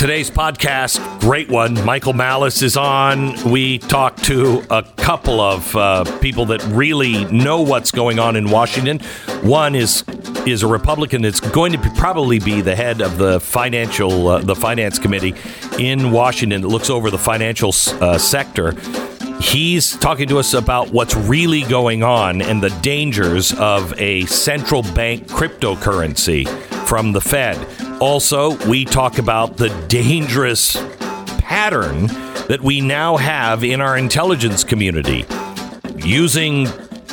Today's podcast, great one. Michael Malice is on. We talked to a couple of uh, people that really know what's going on in Washington. One is is a Republican that's going to be, probably be the head of the financial uh, the finance committee in Washington that looks over the financial uh, sector. He's talking to us about what's really going on and the dangers of a central bank cryptocurrency from the Fed. Also, we talk about the dangerous pattern that we now have in our intelligence community using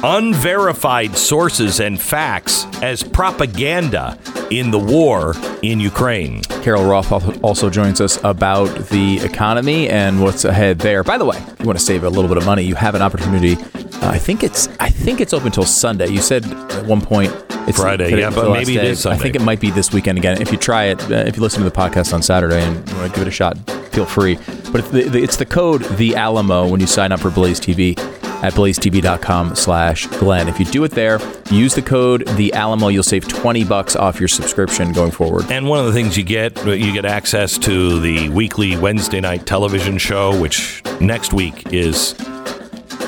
unverified sources and facts as propaganda in the war in Ukraine. Carol Roth also joins us about the economy and what's ahead there. By the way, if you want to save a little bit of money, you have an opportunity. Uh, I think it's I think it's open until Sunday. You said at one point it's Friday, yeah, but maybe it is Sunday. I think it might be this weekend again. If you try it, uh, if you listen to the podcast on Saturday and want to give it a shot, feel free. But it's the, it's the code the Alamo when you sign up for Blaze TV at blazetv.com slash Glenn. If you do it there, use the code the Alamo, you'll save 20 bucks off your subscription going forward. And one of the things you get, you get access to the weekly Wednesday night television show, which next week is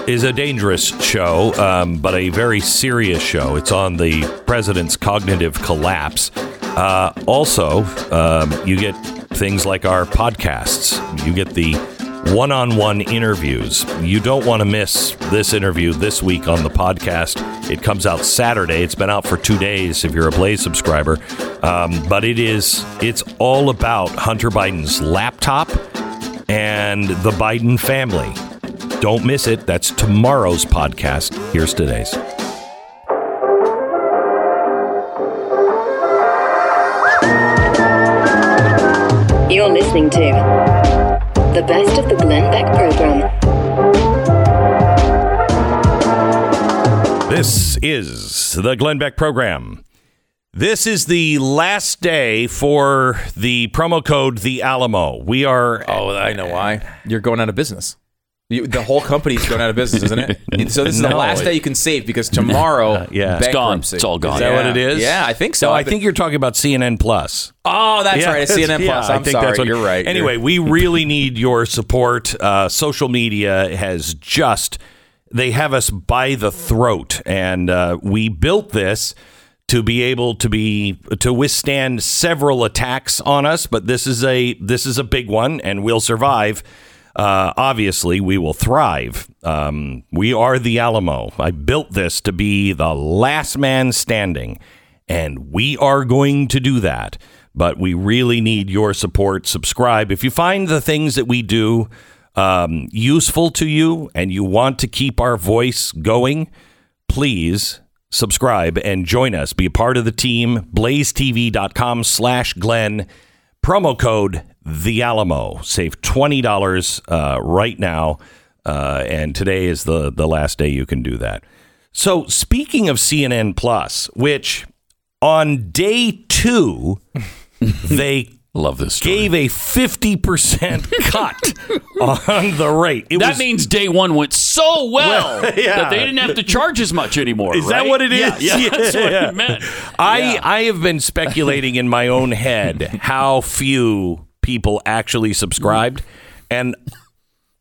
is a dangerous show, um, but a very serious show. It's on the president's cognitive collapse. Uh, also, um, you get things like our podcasts. You get the one on one interviews. You don't want to miss this interview this week on the podcast. It comes out Saturday. It's been out for two days if you're a Blaze subscriber. Um, but it is, it's all about Hunter Biden's laptop and the Biden family. Don't miss it. That's tomorrow's podcast. Here's today's. You're listening to the best of the Glenn Beck program. This is the Glenn Beck program. This is the last day for the promo code The Alamo. We are. Oh, I know why. You're going out of business. You, the whole company's going out of business, isn't it? So this is the last day you can save because tomorrow, yeah. It's It's gone. It's all gone. Is that what it is? Yeah, I think so. So I think you're talking about CNN Plus. Oh, that's right. It's CNN Plus. I I'm think sorry. that's what- you're right. Anyway, You're- we really need your support. Uh, social media has just they have us by the throat, and uh, we built this to be able to be to withstand several attacks on us. But this is a this is a big one, and we'll survive. Uh, obviously, we will thrive. Um, we are the Alamo. I built this to be the last man standing, and we are going to do that. But we really need your support. Subscribe. If you find the things that we do um, useful to you and you want to keep our voice going, please subscribe and join us. Be a part of the team. BlazeTV.com slash Glenn. Promo code The Alamo. Save $20 uh, right now. Uh, and today is the, the last day you can do that. So, speaking of CNN Plus, which on day two, they Love this story. gave a 50% cut on the rate. It that was, means day one went so well, Well, yeah. that they didn't have to charge as much anymore. Is that right? what it is? Yeah, Yeah, that's what yeah. it meant. I. I have been speculating in my own head how few people actually subscribed, and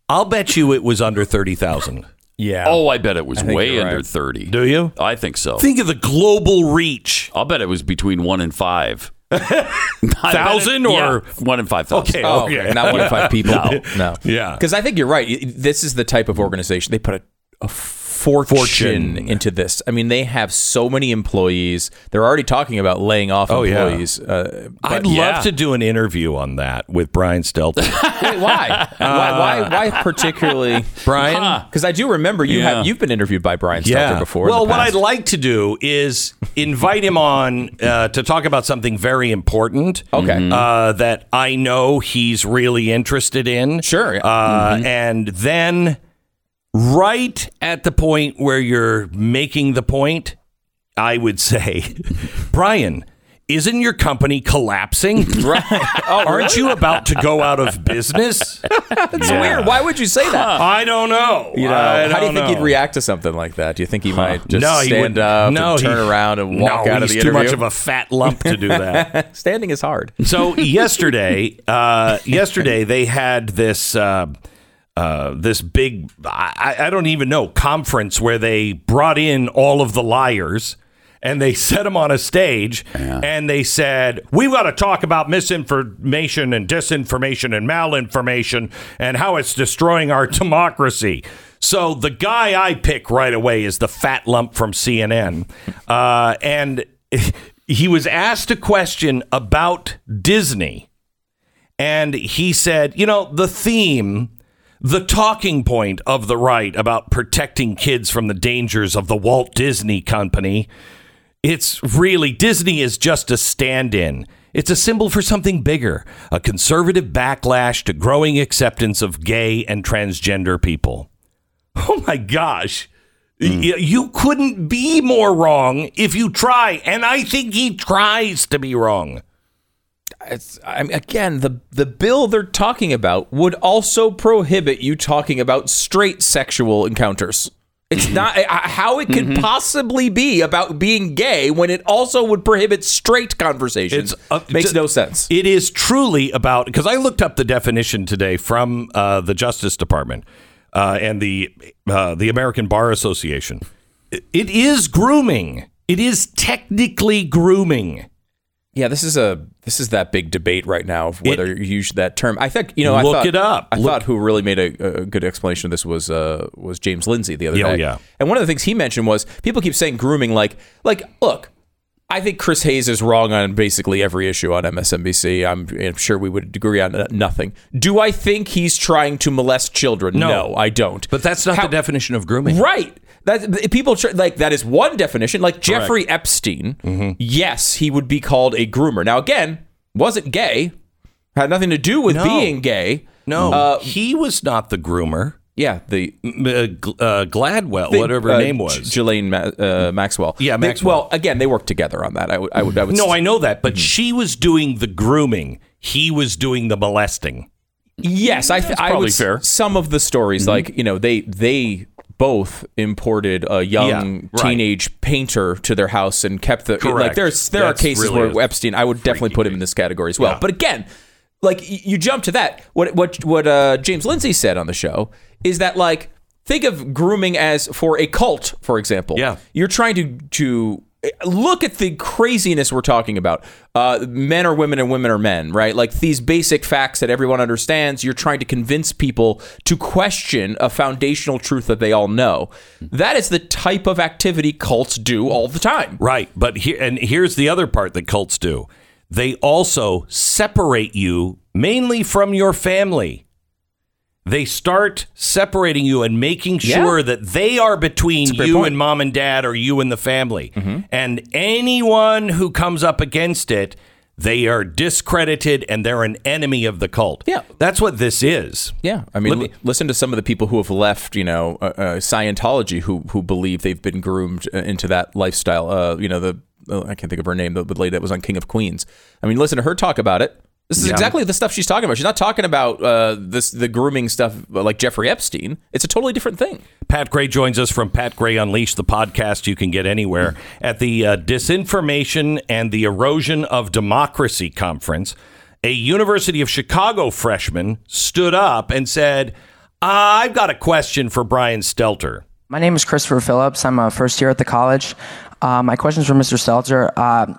I'll bet you it was under 30,000. yeah. Oh, I bet it was way you're under right. 30. Do you? I think so. Think of the global reach. I'll bet it was between one and five. Thousand or- Yeah, one and five thousand. Okay. Oh, okay. okay. Not one in five people. No. no. Yeah. Because I think you're right. This is the type of organization they put a, a fortune, Fortune. into this. I mean, they have so many employees. They're already talking about laying off Oh, yeah. employees. Uh, I'd but- love to do an interview on that with Brian Stelter. Wait, why? why? Why? Why particularly? Brian? Because I do remember you Yeah. have you've been interviewed by Brian Stelter before. Well, what. I'd like to do is invite him on uh, to talk about something very important. Okay. Uh, that I know he's really interested in. Sure, yeah. Uh, And then, right at the point where you're making the point, I would say, Brian. Isn't your company collapsing? right? Oh, Aren't you about to go out of business? It's weird. Why would you say that? I don't know. You know, I how do you think he'd react to something like that? Do you think he might just no, stand up, no, and turn he- around, and walk no, out of the interview? he's too much of a fat lump to do that. Standing is hard. so yesterday, uh, yesterday they had this uh, uh, this big I, I don't even know conference where they brought in all of the liars. And they set them on a stage and they said, We've got to talk about misinformation and disinformation and malinformation and how it's destroying our democracy. So the guy I pick right away is the fat lump from CNN. Uh, and he was asked a question about Disney. And he said, you know, the theme, the talking point of the right about protecting kids from the dangers of the Walt Disney Company, it's really Disney is just a stand in. It's a symbol for something bigger a conservative backlash to growing acceptance of gay and transgender people. Oh my gosh. Y- hmm. You couldn't be more wrong if you try. And I think he tries to be wrong. It's, I mean, again, the the bill they're talking about would also prohibit you talking about straight sexual encounters. It's not uh, how it could possibly be about being gay when it also would prohibit straight conversations. Uh, Makes no sense. It is truly about because I looked up the definition today from uh, the Justice Department uh, and the uh, the American Bar Association. It is grooming. It is technically grooming. Yeah, this is a this is that big debate right now of whether you use that term. I think you know. I Look thought, it up. I Look- thought who really made a, a good explanation of this was uh, was James Lindsay the other Yeah, oh, day. yeah. And one of the things he mentioned was people keep saying grooming, like like look. I think Chris Hayes is wrong on basically every issue on MSNBC. I'm, I'm sure we would agree on nothing. Do I think he's trying to molest children? No. I don't. But that's not How- the definition of grooming. Right. That people like that is one definition. Like Jeffrey Epstein, Mm-hmm. yes, he would be called a groomer. Now again, wasn't gay, had nothing to do with No. being gay. No, Uh, he was not the groomer. Yeah, the uh, uh, Gladwell, whatever her uh, name was. Ghislaine Ma- uh, Maxwell. Yeah, They- Maxwell. well, again, they worked together on that. I would, I would, I would. no, I know that, Mm-hmm. but she was doing the grooming. He was doing the molesting. Yes, I, th- I probably would. fair. Some of the stories, Mm-hmm. like you know, they they both imported a young Yeah, right. teenage painter to their house and kept the like. Correct. There's there That's are cases really where Epstein. I would definitely put him in this category as well. Yeah. But again, like you jump to that. What what what uh, James Lindsay said on the show is that like think of grooming as for a cult, for example. Yeah. you're trying to to look at the craziness we're talking about. Uh, men are women and women are men, right? Like these basic facts that everyone understands. You're trying to convince people to question a foundational truth that they all know. That is the type of activity cults do all the time. Right. But here and here's the other part that cults do. They also separate you mainly from your family. They start separating you and making Yeah. sure that they are between you point. and mom and dad or you and the family. And anyone who comes up against it, they are discredited and they're an enemy of the cult. Yeah. That's what this is. Yeah, I mean, me- listen to some of the people who have left, you know, uh, uh, Scientology, who who believe they've been groomed uh, into that lifestyle. Uh, you know, the uh, I can't think of her name, the, the lady that was on King of Queens. I mean, listen to her talk about it. This is exactly the stuff she's talking about. She's not talking about uh, this the grooming stuff uh, like Jeffrey Epstein. It's a totally different thing. Pat Gray joins us from Pat Gray Unleashed, the podcast you can get anywhere at the uh, Disinformation and the Erosion of Democracy Conference. A University of Chicago freshman stood up and said, I've got a question for Brian Stelter. My name is Christopher Phillips. I'm a first year at the college. Uh, my question is for Mr. Seltzer. Uh,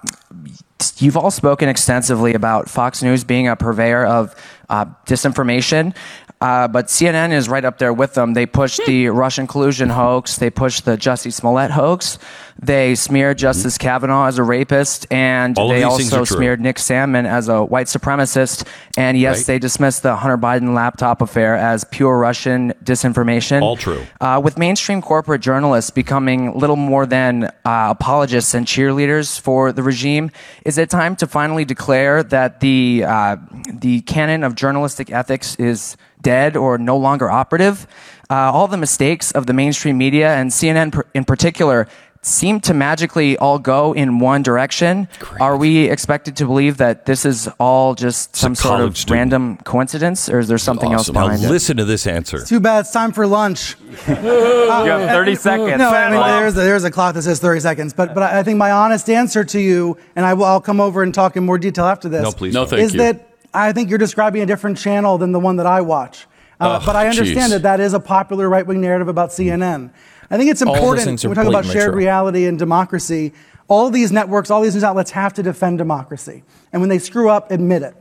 you've all spoken extensively about Fox News being a purveyor of uh, disinformation. Uh, but CNN is right up there with them. They pushed the Russian collusion hoax. They pushed the Jussie Smollett hoax. They smeared Justice Kavanaugh as a rapist, and All they also smeared Nick Sandmann as a white supremacist. And yes, Right. they dismissed the Hunter Biden laptop affair as pure Russian disinformation. All true. Uh, with mainstream corporate journalists becoming little more than uh, apologists and cheerleaders for the regime, is it time to finally declare that the uh, the canon of journalistic ethics is dead or no longer operative? Uh, all the mistakes of the mainstream media and CNN per- in particular seem to magically all go in one direction. Are we expected to believe that this is all just some sort of student. random coincidence, or is there something else awesome. Now behind it? listen to this answer. Too bad it's time for lunch. You have 30 seconds. No, I mean there's a, there's a clock that says 30 seconds, but but I think my honest answer to you, and I will I'll come over and talk in more detail after this. No, please No, don't. thank is you. that I think you're describing a different channel than the one that I watch. Uh, but I understand jeez. that that is a popular right wing narrative about CNN. I think it's important when are we talk about shared true. reality and democracy. All these networks, all these news outlets have to defend democracy, and when they screw up, admit it.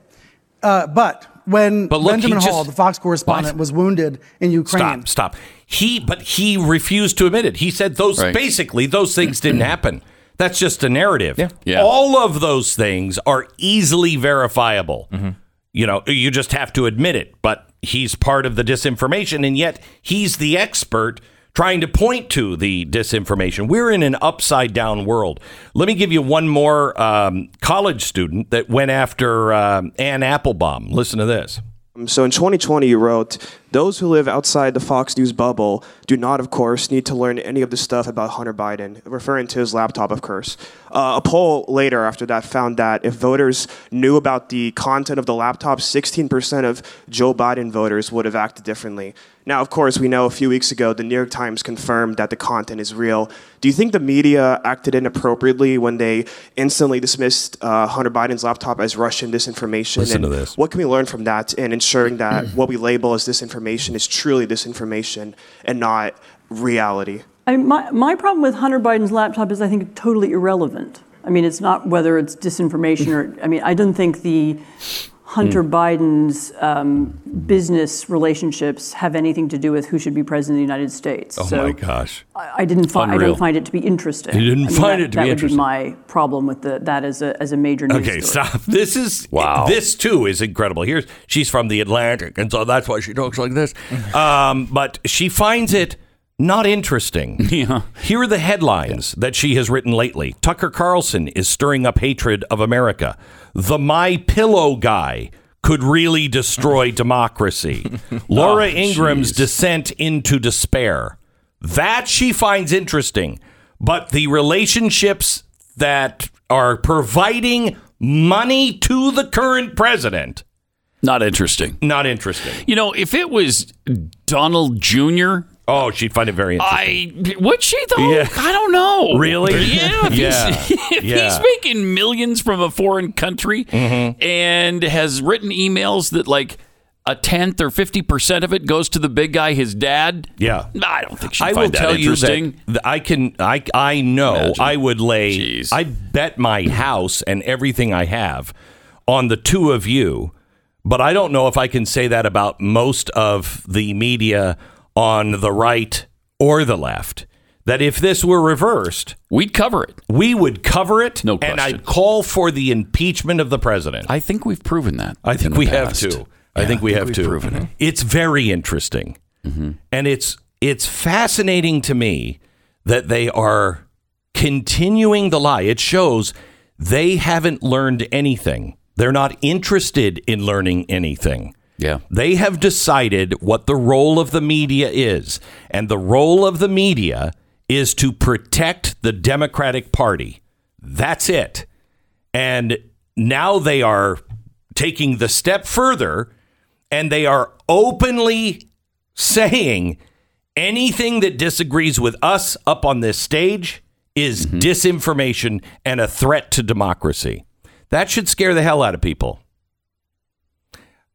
Uh, but when But look, Benjamin Hall, just- the Fox correspondent, What? was wounded in Ukraine, Stop, stop. He, but he refused to admit it. He said those Right. basically those things didn't happen. That's just a narrative. Yeah. Yeah. All of those things are easily verifiable. You know, you just have to admit it. But he's part of the disinformation, and yet he's the expert trying to point to the disinformation. We're in an upside down world. Let me give you one more um, college student that went after um, Anne Applebaum. Listen to this. So in 2020, you wrote, Those who live outside the Fox News bubble do not, of course, need to learn any of the stuff about Hunter Biden, referring to his laptop, of course. Uh, a poll later after that found that if voters knew about the content of the laptop, 16% of Joe Biden voters would have acted differently. Now, of course, we know a few weeks ago the New York Times confirmed that the content is real. Do you think the media acted inappropriately when they instantly dismissed uh, Hunter Biden's laptop as Russian disinformation? Listen and to this. What can we learn from that in ensuring that what we label as disinformation is truly disinformation and not reality? I mean, my, my problem with Hunter Biden's laptop is I think totally irrelevant. I mean, it's not whether it's disinformation or, I mean, I don't think the Hunter Hmm. Biden's um, business relationships have anything to do with who should be president of the United States. Oh so my gosh. I, I didn't find I Unreal. don't find it to be interesting. You didn't I mean, find that, it to that be would be my problem with the, that as a as a major news Okay, story. stop. This is Wow. This too is incredible. Here's she's from the Atlantic, and so that's why she talks like this. Um, but she finds it not interesting. Yeah. Here are the headlines that she has written lately. Tucker Carlson is stirring up hatred of America. The My Pillow guy could really destroy democracy. Laura Oh, Ingraham's descent into despair. That she finds interesting. But the relationships that are providing money to the current president, Not interesting. not interesting. You know, if it was Donald Jr., Oh, she'd find it very interesting. I would she though? Yeah. I don't know. Really? Yeah. If, Yeah. He's, if Yeah. he's making millions from a foreign country Mm-hmm. and has written emails that like a tenth or fifty percent of it goes to the big guy, his dad. Yeah. I don't think she'd I will tell you that I can. I I know. Imagine. I would lay. Jeez. I bet my house and everything I have on the two of you, but I don't know if I can say that about most of the media on the right or the left. That if this were reversed, We'd cover it. we would cover it, No and. I'd call for the impeachment of the president. I think we've proven that. I think we have past. to. I think we have we've to. proven it. Mm-hmm. It's very interesting, mm-hmm. and it's it's fascinating to me that they are continuing the lie. It shows they haven't learned anything. They're not interested in learning anything. Yeah. They have decided what the role of the media is, and the role of the media is to protect the Democratic Party. That's it. And now they are taking the step further and they are openly saying anything that disagrees with us up on this stage is mm-hmm. disinformation and a threat to democracy. That should scare the hell out of people.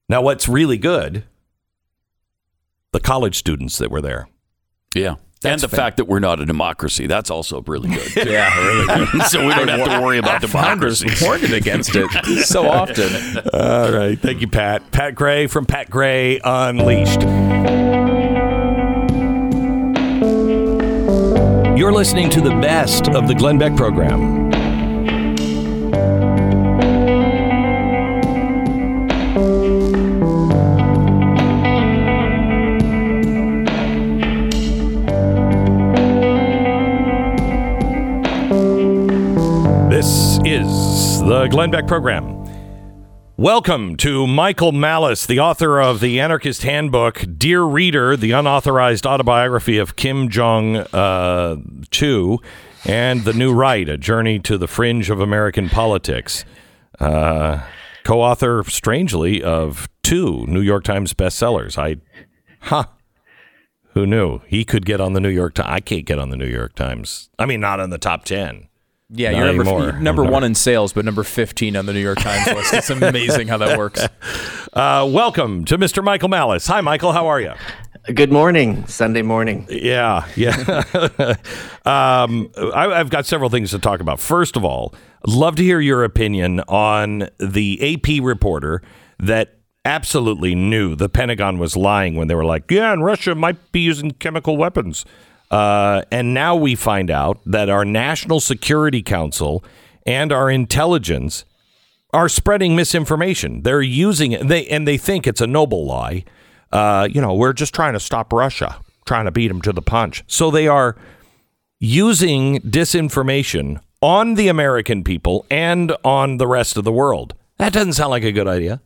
Now, what's really good, the college students that were there. Yeah. and the fact that we're not a democracy. That's also really good. too. Yeah, really good. so we don't have to worry about Founders democracy. warned against it so often. All right. Thank you, Pat. Pat Gray from Pat Gray Unleashed. You're listening to the best of the Glenn Beck program. Glenn Beck program. Welcome to Michael Malice, the author of The Anarchist Handbook, Dear Reader, the unauthorized autobiography of Kim Jong uh, Il, and The New Right, A Journey to the Fringe of American Politics. Uh, co author, strangely, of two New York Times bestsellers. I, huh. Who knew? He could get on the New York Times. I can't get on the New York Times. I mean, not on the top 10. Yeah, Not you're number, you're number one in sales, but number 15 on the New York Times list. It's amazing how that works. Uh, welcome to Mr. Michael Malice. Hi, Michael. How are you? Good morning, Sunday morning. Yeah, yeah. um, I, I've got several things to talk about. First of all, I'd love to hear your opinion on the AP reporter that absolutely knew the Pentagon was lying when they were like, yeah, and Russia might be using chemical weapons. Uh, and now we find out that our National Security Council and our intelligence are spreading misinformation. They're using it, they and they think it's a noble lie. Uh, you know, we're just trying to stop Russia, trying to beat them to the punch. So they are using disinformation on the American people and on the rest of the world. That doesn't sound like a good idea.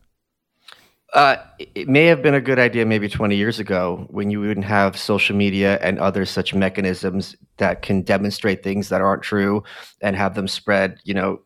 Uh, it may have been a good idea maybe 20 years ago when you wouldn't have social media and other such mechanisms that can demonstrate things that aren't true and have them spread, you know,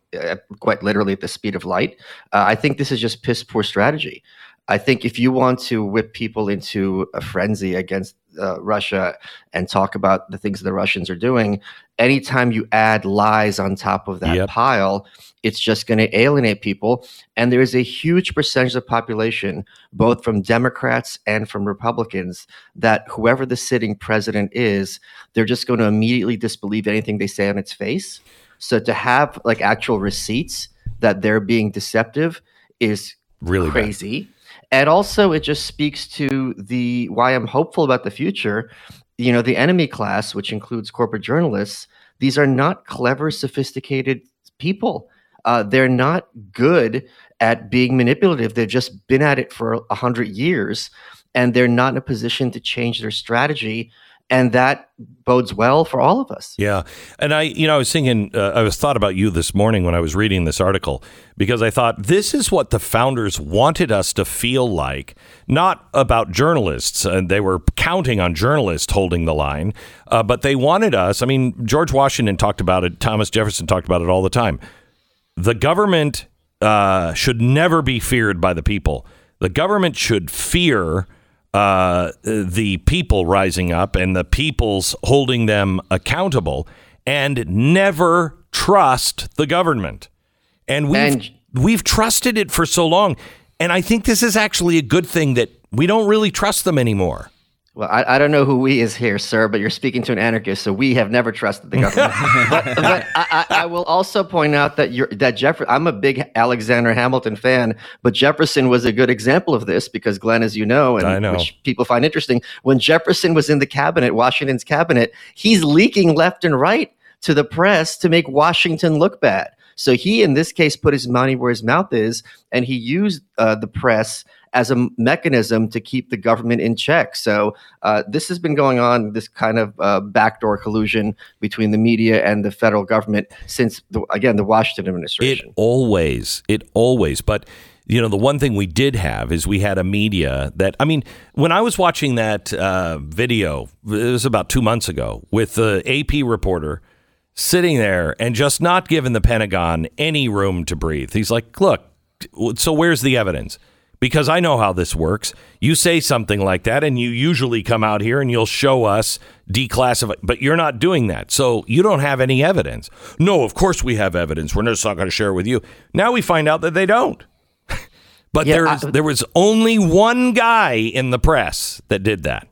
quite literally at the speed of light. Uh, I think this is just piss poor strategy. I think if you want to whip people into a frenzy against uh, Russia and talk about the things the Russians are doing, anytime you add lies on top of that Yep. pile, it's just going to alienate people. And there is a huge percentage of the population, both from Democrats and from Republicans, that whoever the sitting president is, they're just going to immediately disbelieve anything they say on its face. So to have like actual receipts that they're being deceptive is Really bad. crazy. And also, it just speaks to the why I'm hopeful about the future. You know, the enemy class, which includes corporate journalists, these are not clever, sophisticated people. Uh, they're not good at being manipulative. They've just been at it for a hundred years, and they're not in a position to change their strategy. And that bodes well for all of us. Yeah, and I, you know, I was thinking, uh, I was thought about you this morning when I was reading this article because I thought this is what the founders wanted us to feel like, not about journalists, and they were counting on journalists holding the line, uh, but they wanted us. I mean, George Washington talked about it, Thomas Jefferson talked about it all the time. The government uh, should never be feared by the people. The government should fear uh, the people rising up and the people's holding them accountable and never trust the government. And we've, And- we've trusted it for so long. And I think this is actually a good thing that we don't really trust them anymore. Well, I, I don't know who we is here, sir, but you're speaking to an anarchist, so we have never trusted the government. but but I, I, I will also point out that you're, that Jeff, I'm a big Alexander Hamilton fan, but Jefferson was a good example of this because Glenn, as you know, and know. which people find interesting, when Jefferson was in the cabinet, Washington's cabinet, he's leaking left and right to the press to make Washington look bad. So he, in this case, put his money where his mouth is, and he used uh, the press as a mechanism to keep the government in check. So uh, this has been going on, this kind of uh, backdoor collusion between the media and the federal government since, the, again, the Washington administration. It always, it always. But you know, the one thing we did have is we had a media that. I mean, when I was watching that uh, video, it was about two months ago, with the AP reporter sitting there and just not giving the Pentagon any room to breathe. He's like, "Look, so where's the evidence?" Because I know how this works. You say something like that, and you usually come out here and you'll show us declassify, but you're not doing that. So you don't have any evidence. No, of course we have evidence. We're just not going to share it with you. Now we find out that they don't. but Yeah, there, I- there was only one guy in the press that did that.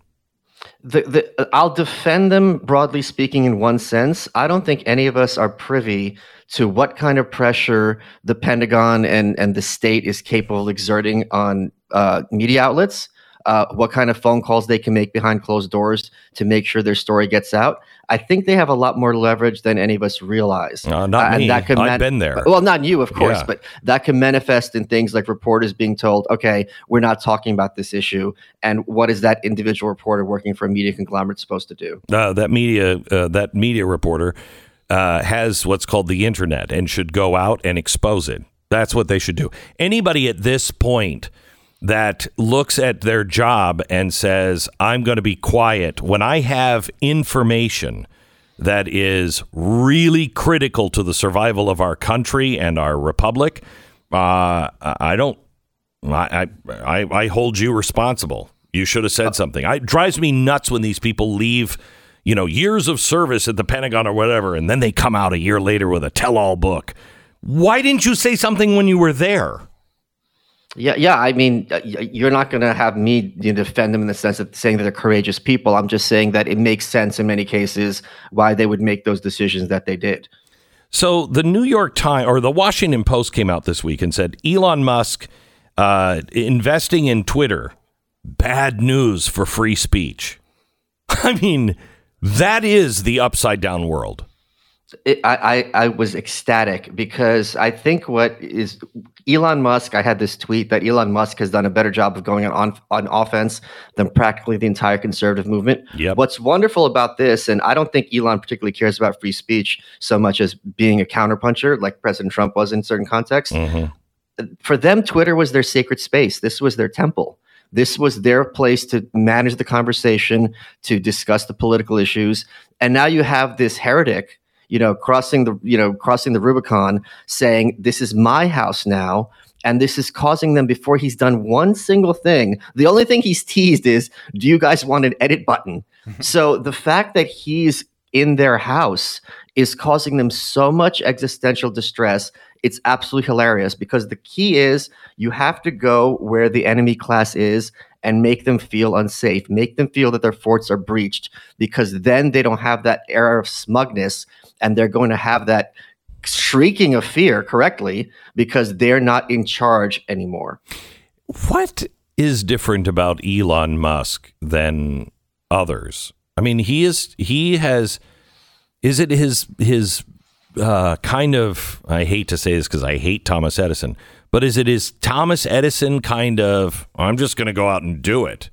The, the, I'll defend them broadly speaking in one sense. I don't think any of us are privy to what kind of pressure the Pentagon and, and the state is capable of exerting on uh, media outlets, uh, what kind of phone calls they can make behind closed doors to make sure their story gets out. I think they have a lot more leverage than any of us realize. Uh, not Uh, me. that can I've man- been there. Well, not you, of course, Yeah. but that can manifest in things like reporters being told, okay, we're not talking about this issue. And what is that individual reporter working for a media conglomerate supposed to do? uh, that media uh, that media reporter uh, has what's called the internet and should go out and expose it. That's what they should do. Anybody at this point that looks at their job and says, "I'm going to be quiet when I have information." That is really critical to the survival of our country and our republic. Uh, I don't I, I I hold you responsible. You should have said something. I, it drives me nuts when these people leave, you know, years of service at the Pentagon or whatever, and then they come out a year later with a tell-all book. Why didn't you say something when you were there? Yeah, yeah. I mean, you're not going to have me you know, defend them in the sense of saying that they're courageous people. I'm just saying that it makes sense in many cases why they would make those decisions that they did. So the New York Times or the Washington Post came out this week and said Elon Musk uh, investing in Twitter, bad news for free speech. I mean, that is the upside down world. It, I, I was ecstatic because I think what is Elon Musk. I had this tweet that Elon Musk has done a better job of going on on offense than practically the entire conservative movement. Yep. What's wonderful about this, and I don't think Elon particularly cares about free speech so much as being a counterpuncher, like President Trump was in certain contexts. Mm-hmm. For them, Twitter was their sacred space. This was their temple. This was their place to manage the conversation, to discuss the political issues. And now you have this heretic, you know, crossing the, you know, crossing the Rubicon, saying, "This is my house now." And this is causing them before he's done one single thing. The only thing he's teased is, "Do you guys want an edit button?" so the fact that he's in their house is causing them so much existential distress. It's absolutely hilarious because the key is you have to go where the enemy class is and make them feel unsafe, make them feel that their forts are breached, because then they don't have that air of smugness and they're going to have that shrieking of fear correctly because they're not in charge anymore. What is different about Elon Musk than others? I mean, he is he has is it his his uh, kind of I hate to say this because I hate Thomas Edison, but is it his Thomas Edison kind of I'm just going to go out and do it?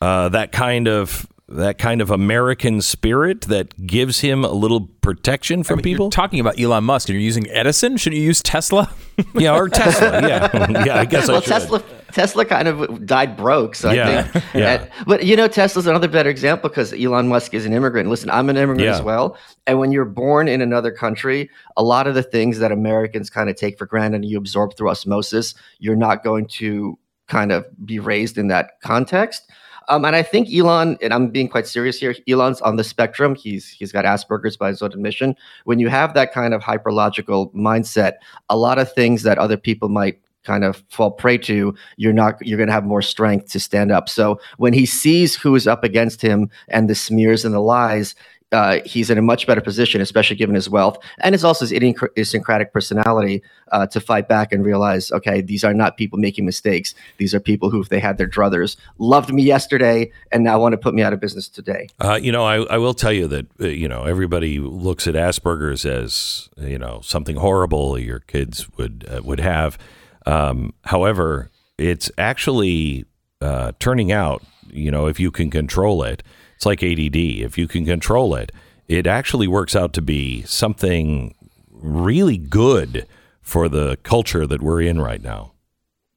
Uh, that kind of that kind of American spirit that gives him a little protection from people. You're talking about Elon Musk and you're using Edison. Should you use Tesla? yeah, or Tesla. Yeah, yeah. I guess I well, should. Tesla Tesla kind of died broke, so Yeah, I think. yeah. but you know, Tesla's another better example because Elon Musk is an immigrant. Listen, I'm an immigrant Yeah. as well, and when you're born in another country, a lot of the things that Americans kind of take for granted and you absorb through osmosis, you're not going to kind of be raised in that context. Um, and I think Elon, and I'm being quite serious here, Elon's on the spectrum. He's he's got Asperger's by his own admission. When you have that kind of hyperlogical mindset, a lot of things that other people might kind of fall prey to, you're not you're going to have more strength to stand up. So when he sees who is up against him and the smears and the lies, uh, he's in a much better position, especially given his wealth and it's also his idiosyncratic personality uh, to fight back and realize, okay, these are not people making mistakes. These are people who, if they had their druthers, loved me yesterday and now want to put me out of business today. Uh, you know, I, I will tell you that uh, you know everybody looks at Asperger's as you know something horrible your kids would uh, would have. Um, however, it's actually uh, turning out. You know, if you can control it, it's like ADD. If you can control it, it actually works out to be something really good for the culture that we're in right now.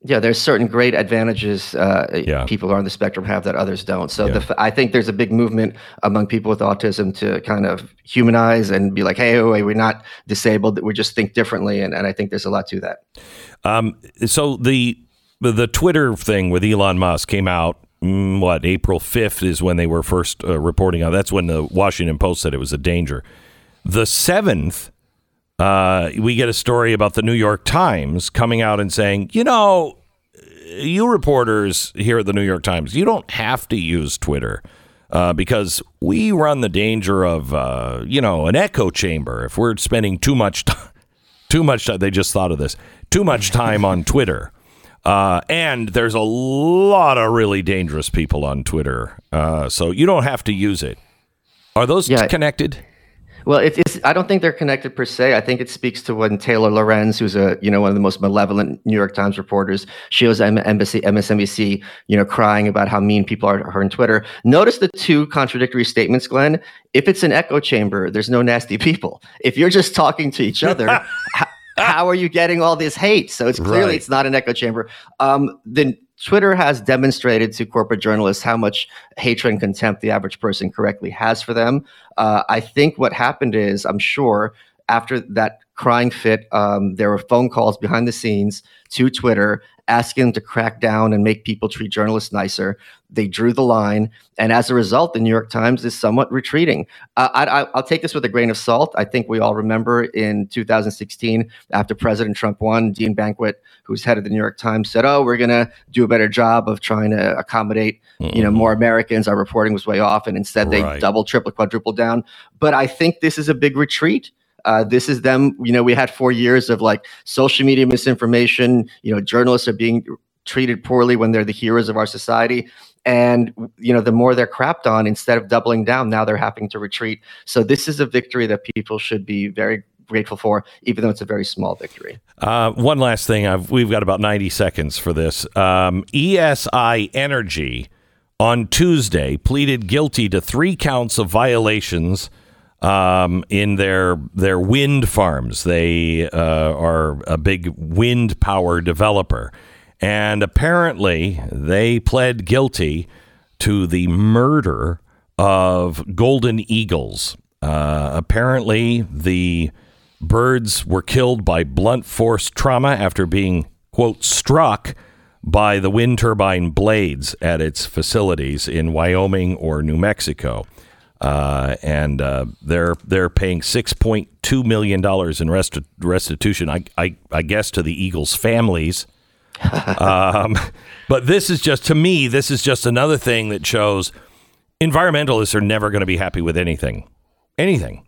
Yeah, there's certain great advantages uh, Yeah. people on the spectrum have that others don't. So Yeah. the, f- I think there's a big movement among people with autism to kind of humanize and be like, hey, wait, we're not disabled, we just think differently. And, and I think there's a lot to that. Um, so the the Twitter thing with Elon Musk came out. mm, What April fifth is when they were first uh, reporting on. That's when the Washington Post said it was a danger. The seventh, uh, we get a story about the New York Times coming out and saying, you know, you reporters here at the New York Times, you don't have to use Twitter. uh, because we run the danger of, uh, you know, an echo chamber if we're spending too much time. Too much. Time. They just thought of this. Too much time on Twitter. Uh, and there's a lot of really dangerous people on Twitter, uh, so you don't have to use it. Are those Yeah. connected? Well, it, it's, I don't think they're connected per se. I think it speaks to when Taylor Lorenz, who's a you know one of the most malevolent New York Times reporters, she was M- embassy, MSNBC, you know, crying about how mean people are to her on Twitter. Notice the two contradictory statements, Glenn. If it's an echo chamber, there's no nasty people. If you're just talking to each other, how, how are you getting all this hate? So it's clearly Right. it's not an echo chamber. Um, then Twitter has demonstrated to corporate journalists how much hatred and contempt the average person correctly has for them. Uh, I think what happened is, I'm sure, after that crying fit, um, there were phone calls behind the scenes to Twitter asking them to crack down and make people treat journalists nicer. They drew the line, and as a result, the New York Times is somewhat retreating. Uh, I, I, I'll take this with a grain of salt. I think we all remember in 2016, after President Trump won, Dean Baquet, who's head of the New York Times, said, "Oh, we're going to do a better job of trying to accommodate, you know, more Americans. Our reporting was way off, and instead they Right. double, triple, quadruple down." But I think this is a big retreat. Uh, this is them. You know, we had four years of like social media misinformation. You know, journalists are being treated poorly when they're the heroes of our society. And you know, the more they're crapped on, instead of doubling down, now they're having to retreat. So this is a victory that people should be very grateful for, even though it's a very small victory. Uh, one last thing. I've, we've got about 90 seconds for this. Um, ESI Energy on Tuesday pleaded guilty to three counts of violations um, in their their wind farms. They uh, are a big wind power developer, and apparently they pled guilty to the murder of golden eagles. Uh, apparently, the birds were killed by blunt force trauma after being quote struck by the wind turbine blades at its facilities in Wyoming or New Mexico. Uh, and uh, they're they're paying six point two million dollars in resti- restitution. I, I I guess to the Eagles' families. um, but this is just to me, this is just another thing that shows environmentalists are never going to be happy with anything, anything.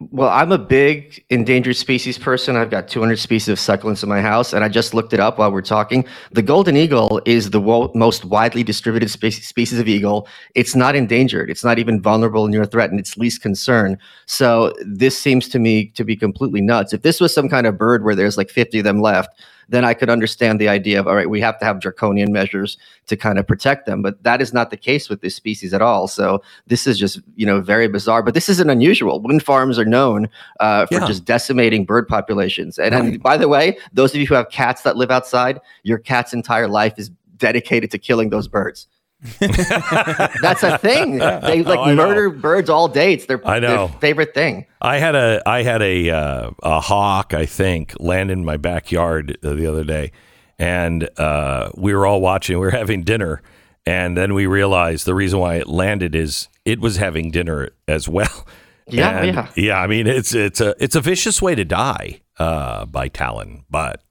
Well, I'm a big endangered species person. I've got 200 species of succulents in my house, and I just looked it up while we're talking. The golden eagle is the wo- most widely distributed spe- species of eagle. It's not endangered. It's not even vulnerable near threatened. It's least concern. So this seems to me to be completely nuts. If this was some kind of bird where there's like 50 of them left, then I could understand the idea of all right, we have to have draconian measures to kind of protect them. But that is not the case with this species at all. So this is just you know very bizarre. But this isn't unusual. Wind farms are known uh, for Yeah. just decimating bird populations. And, and by the way, those of you who have cats that live outside, your cat's entire life is dedicated to killing those birds. That's a thing. They like Oh, I know. murder birds all day. It's their, I know. their favorite thing. I had a I had a uh, a hawk I think land in my backyard uh, the other day, and uh, we were all watching. We were having dinner, and then we realized the reason why it landed is it was having dinner as well. Yeah, And, yeah. yeah. I mean, it's it's a it's a vicious way to die uh, by Talon, but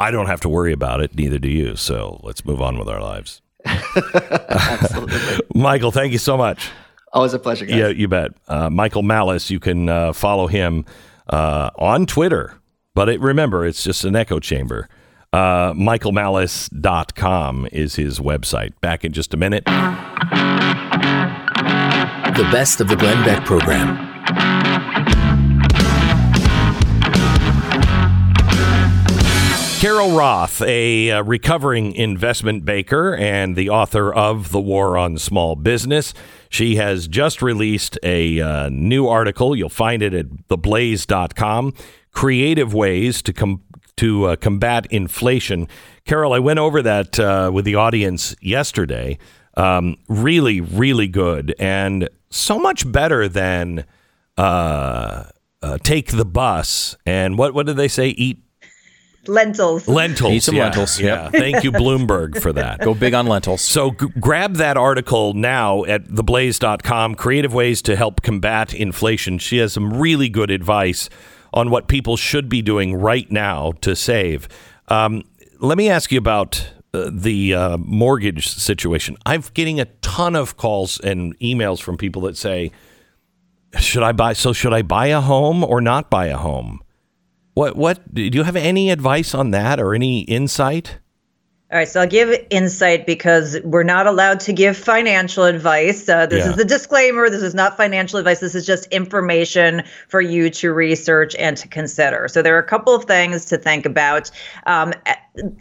I don't have to worry about it. Neither do you. So let's move on with our lives. Michael, thank you so much. Always a pleasure, guys. Yeah, you bet. Uh, Michael Malice, you can uh, follow him uh, on Twitter, but it, remember, it's just an echo chamber. Uh, MichaelMalice.com is his website. Back in just a minute. The best of the Glenn Beck program. Carol Roth, a uh, recovering investment banker and the author of The War on Small Business. She has just released a uh, new article. You'll find it at theblaze.com. Creative ways to com- to uh, combat inflation. Carol, I went over that uh, with the audience yesterday. Um, really, really good, and so much better than uh, uh, take the bus and what what did they say? Eat Lentils. Lentils. Eat some yeah, lentils, Yeah. yep. Thank you, Bloomberg, for that. Go big on lentils. So g- grab that article now at theblaze.com. Creative ways to help combat inflation. She has some really good advice on what people should be doing right now to save. Um, let me ask you about uh, the uh, mortgage situation. I'm getting a ton of calls and emails from people that say, "Should I buy? So should I buy a home or not buy a home?" What what do you have any advice on that or any insight? All right, so I'll give insight because we're not allowed to give financial advice. Uh, this Yeah. is the disclaimer. This is not financial advice. This is just information for you to research and to consider. So there are a couple of things to think about. Um,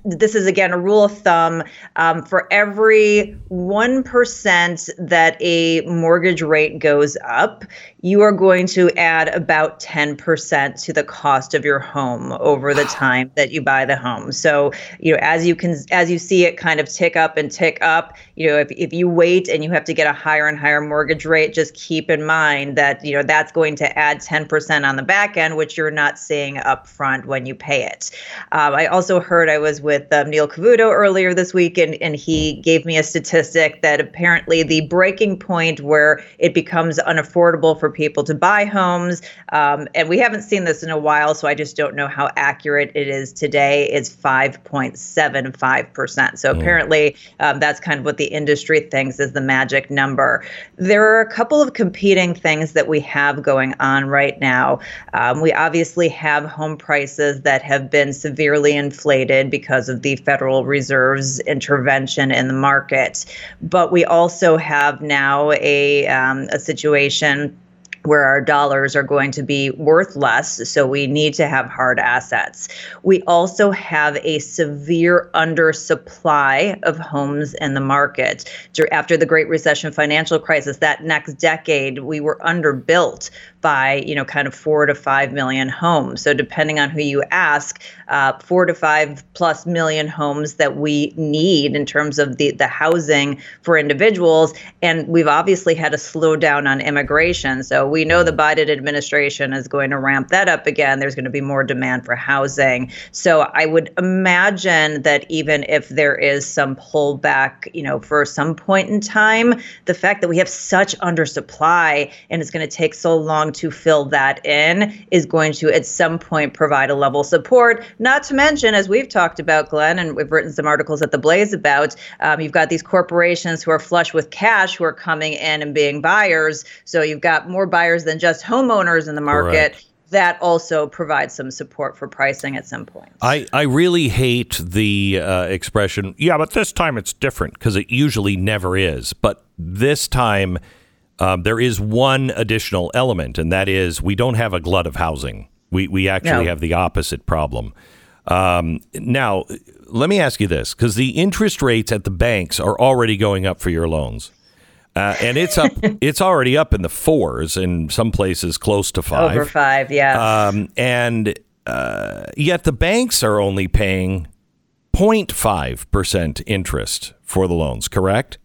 this is again a rule of thumb. Um, for every one percent that a mortgage rate goes up, you are going to add about ten percent to the cost of your home over the time that you buy the home. So you know, as you can, as you see it kind of tick up and tick up, you know, if, if you wait and you have to get a higher and higher mortgage rate, just keep in mind that you know that's going to add ten percent on the back end, which you're not seeing up front when you pay it. Um, I also heard I was with um, Neil Cavuto earlier this week, and, and he gave me a statistic that apparently the breaking point where it becomes unaffordable for people to buy homes, um, and we haven't seen this in a while, so I just don't know how accurate it is today, is 5.75%. So apparently um, that's kind of what the industry thinks is the magic number. There are a couple of competing things that we have going on right now. Um, we obviously have home prices that have been severely inflated because of the Federal Reserve's intervention in the market. But we also have now a, um, a situation where our dollars are going to be worth less. So we need to have hard assets. We also have a severe undersupply of homes in the market. After the Great Recession financial crisis, that next decade, we were underbuilt by, you know, kind of four to five million homes. So depending on who you ask, uh, four to five plus million homes that we need in terms of the, the housing for individuals. And we've obviously had a slowdown on immigration. So we know the Biden administration is going to ramp that up again. There's going to be more demand for housing. So I would imagine that even if there is some pullback, you know, for some point in time, the fact that we have such undersupply and it's going to take so long to fill that in is going to at some point provide a level of support. Not to mention, as we've talked about, Glenn, and we've written some articles at the Blaze about, um, you've got these corporations who are flush with cash who are coming in and being buyers. So you've got more buyers than just homeowners in the market. Correct. That also provides some support for pricing at some point. I, I really hate the uh, expression, yeah, but this time it's different because it usually never is. But this time, um, there is one additional element, and that is we don't have a glut of housing. We, we actually No. have the opposite problem. Um, now, let me ask you this because the interest rates at the banks are already going up for your loans. Uh, and it's up. it's already up in the fours in some places, close to five. Over five, yeah. Um, and uh, yet the banks are only paying 0.5 percent interest for the loans. Correct?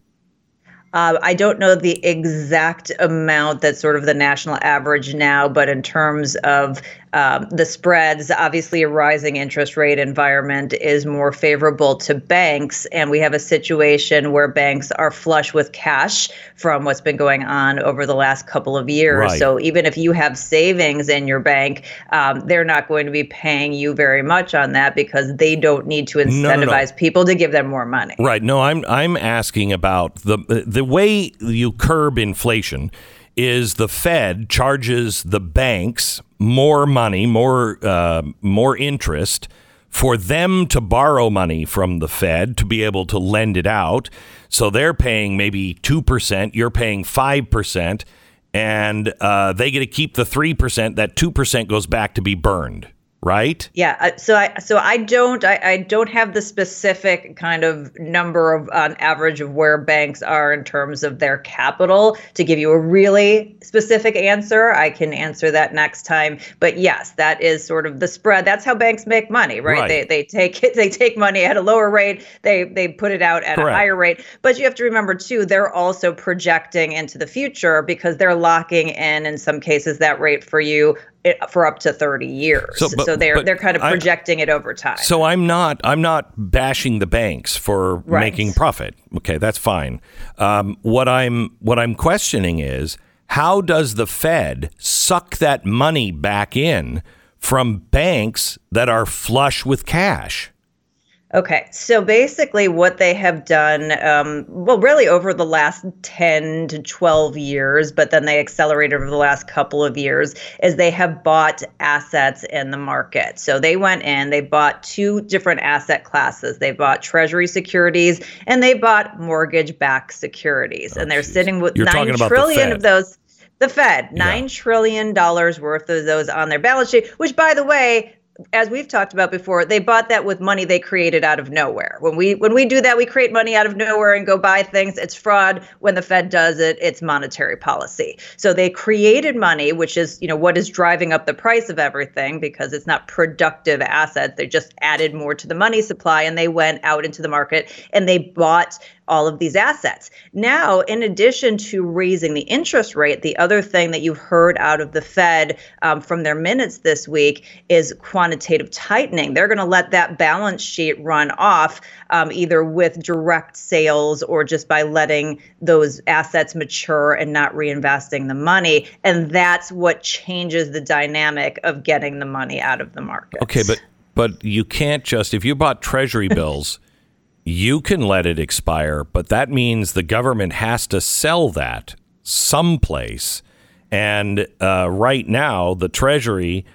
Uh, I don't know the exact amount that's sort of the national average now, but in terms of um, the spreads, obviously a rising interest rate environment is more favorable to banks. And we have a situation where banks are flush with cash from what's been going on over the last couple of years. Right. So even if you have savings in your bank, um, they're not going to be paying you very much on that because they don't need to No, no, no. incentivize people to give them more money. Right. No, I'm I'm asking about the the way you curb inflation is the Fed charges the banks more money, more uh, more interest for them to borrow money from the Fed to be able to lend it out. So they're paying maybe two percent, you're paying five percent, and uh, they get to keep the three percent. That two percent goes back to be burned. Right. Yeah, uh, so I so I don't I, I don't have the specific kind of number of on average of where banks are in terms of their capital to give you a really specific answer. I can answer that next time. But yes, that is sort of the spread. That's how banks make money, right? Right. They they take it they take money at a lower rate, they they put it out at Correct. a higher rate. But you have to remember too, they're also projecting into the future because they're locking in in some cases that rate for you it, for up to 30 years. So, So, they're they're kind of I- projecting it over time. So I'm not I'm not bashing the banks for Right. making profit. Okay, that's fine. Um, what I'm what I'm questioning is how does the Fed suck that money back in from banks that are flush with cash? Okay, so basically, what they have done, um, well, really over the last 10 to 12 years, but then they accelerated over the last couple of years, is they have bought assets in the market. So they went in, they bought two different asset classes. They bought Treasury securities and they bought mortgage backed securities. and they're sitting with You're talking nine about the Fed. of those. The Fed, nine trillion dollars worth of those on their balance sheet, which, by the way, as we've talked about before, they bought that with money they created out of nowhere. When we when we do that, we create money out of nowhere and go buy things. It's fraud. When the Fed does it, it's monetary policy. So they created money, which is you know what is driving up the price of everything because it's not productive assets. They just added more to the money supply and they went out into the market and they bought all of these assets. Now, in addition to raising the interest rate, the other thing that you've heard out of the Fed um, from their minutes this week is quantitative tightening. They're going to let that balance sheet run off um, either with direct sales or just by letting those assets mature and not reinvesting the money. And that's what changes the dynamic of getting the money out of the market. Okay, but but you can't just if you bought treasury bills, you can let it expire, but that means the government has to sell that someplace. And uh, right now, the treasury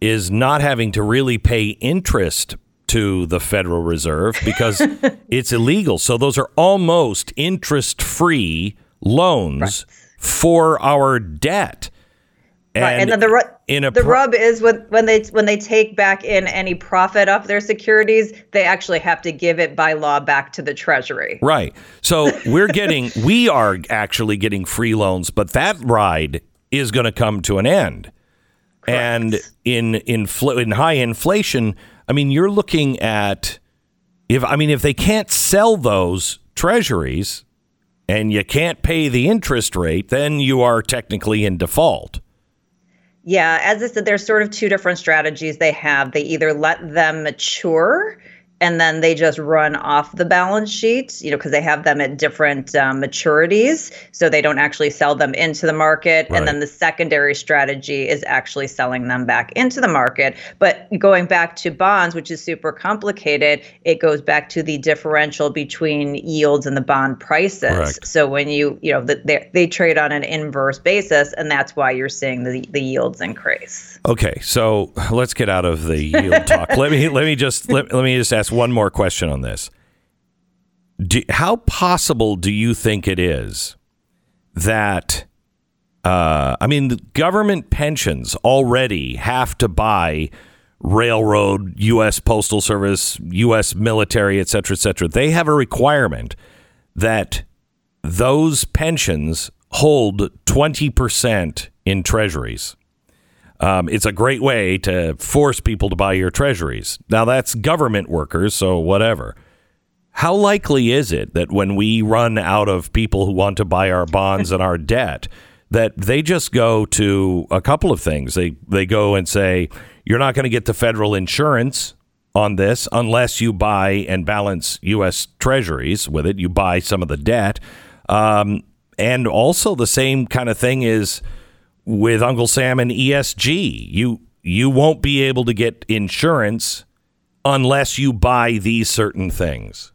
is not having to really pay interest to the Federal Reserve because it's illegal. So those are almost interest-free loans for our debt. Right, and then the ru- the pro- rub is when when they when they take back in any profit off their securities, they actually have to give it by law back to the Treasury. Right. So we're getting, we are actually getting free loans, but that ride is going to come to an end. And in in in high inflation, I mean, you're looking at if I mean if they can't sell those treasuries and you can't pay the interest rate, then you are technically in default. Yeah, as I said, there's sort of two different strategies they have. They either let them mature and then they just run off the balance sheet, you know, because they have them at different um, maturities. So they don't actually sell them into the market. Right. And then the secondary strategy is actually selling them back into the market. But going back to bonds, which is super complicated, it goes back to the differential between yields and the bond prices. Correct. So when you, you know, the, they, they trade on an inverse basis, and that's why you're seeing the, the yields increase. Okay, so let's get out of the yield talk. let me let me just let, let me just ask one more question on this. Do, how possible do you think it is that uh, I mean, government pensions already have to buy railroad, U.S. Postal Service, U.S. military, et cetera, et cetera. They have a requirement that those pensions hold 20% in treasuries. Um, it's a great way to force people to buy your treasuries. Now, that's government workers, so whatever. How likely is it that when we run out of people who want to buy our bonds and our debt, that they just go to a couple of things? They they go and say, "You're not going to get the federal insurance on this unless you buy and balance U.S. Treasuries with it. You buy some of the debt, um, and also the same kind of thing is." With Uncle Sam and ESG. You you won't be able to get insurance unless you buy these certain things.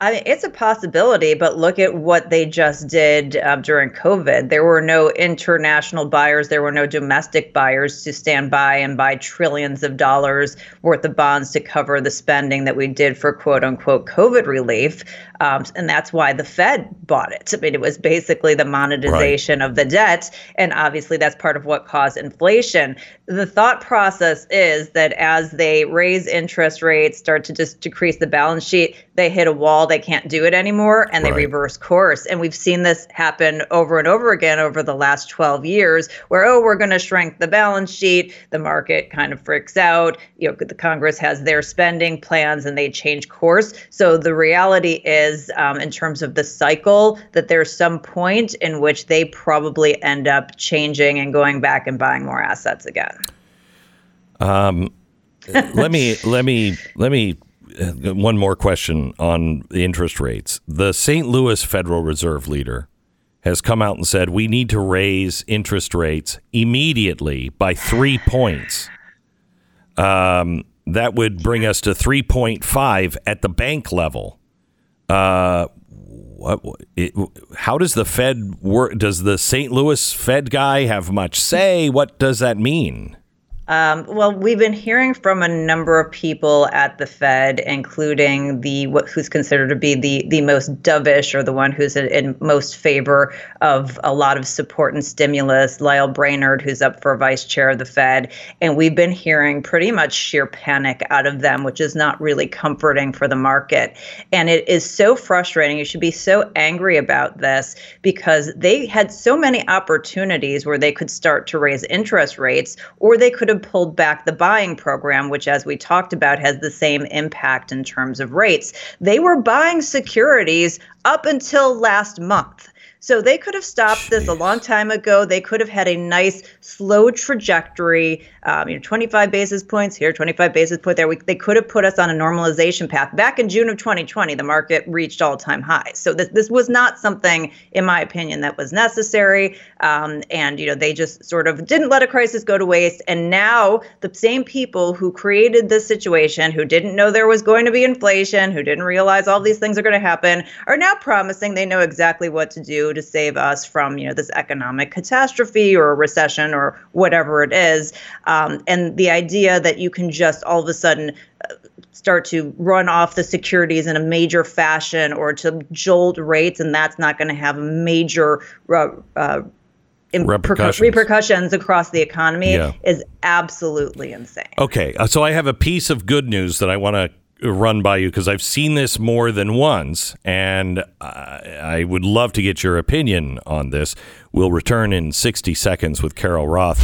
I mean, it's a possibility, but look at what they just did um, during COVID. There were no international buyers, there were no domestic buyers to stand by and buy trillions of dollars worth of bonds to cover the spending that we did for quote unquote COVID relief. Um, and that's why the Fed bought it. I mean, it was basically the monetization of the debt. And obviously, that's part of what caused inflation. The thought process is that as they raise interest rates, start to just decrease the balance sheet, they hit a wall, they can't do it anymore, and they Right. reverse course. And we've seen this happen over and over again over the last 12 years, where, oh, we're going to shrink the balance sheet. The market kind of freaks out. You know, the Congress has their spending plans and they change course. So the reality is, um, in terms of the cycle, that there's some point in which they probably end up changing and going back and buying more assets again. Um, let me let me let me uh, one more question on the interest rates. The St. Louis Federal Reserve leader has come out and said we need to raise interest rates immediately by three points. Um, that would bring us to 3.5 at the bank level. Uh, what? It, how does the Fed work? Does the St. Louis Fed guy have much say? What does that mean? Um, well, we've been hearing from a number of people at the Fed, including the what, who's considered to be the the most dovish or the one who's in, in, most favor of a lot of support and stimulus, Lael Brainard, who's up for vice chair of the Fed, and we've been hearing pretty much sheer panic out of them, which is not really comforting for the market. And it is so frustrating. You should be so angry about this because they had so many opportunities where they could start to raise interest rates, or they could have pulled back the buying program, which, as we talked about, has the same impact in terms of rates. They were buying securities up until last month. So they could have stopped this a long time ago. They could have had a nice slow trajectory, um, you know, 25 basis points here, 25 basis point there. We, they could have put us on a normalization path. Back in June of 2020, the market reached all-time highs. So this this was not something, in my opinion, that was necessary. Um, and you know, they just sort of didn't let a crisis go to waste. And now the same people who created this situation, who didn't know there was going to be inflation, who didn't realize all these things are going to happen, are now promising they know exactly what to do to save us from you know this economic catastrophe or a recession or whatever it is um, and the idea that you can just all of a sudden uh, start to run off the securities in a major fashion or to jolt rates and that's not going to have major uh, uh, repercussions. repercussions across the economy Yeah. is absolutely insane. Okay, uh, so I have a piece of good news that I want to run by you because I've seen this more than once, and I, I would love to get your opinion on this. We'll return in 60 seconds with Carol Roth.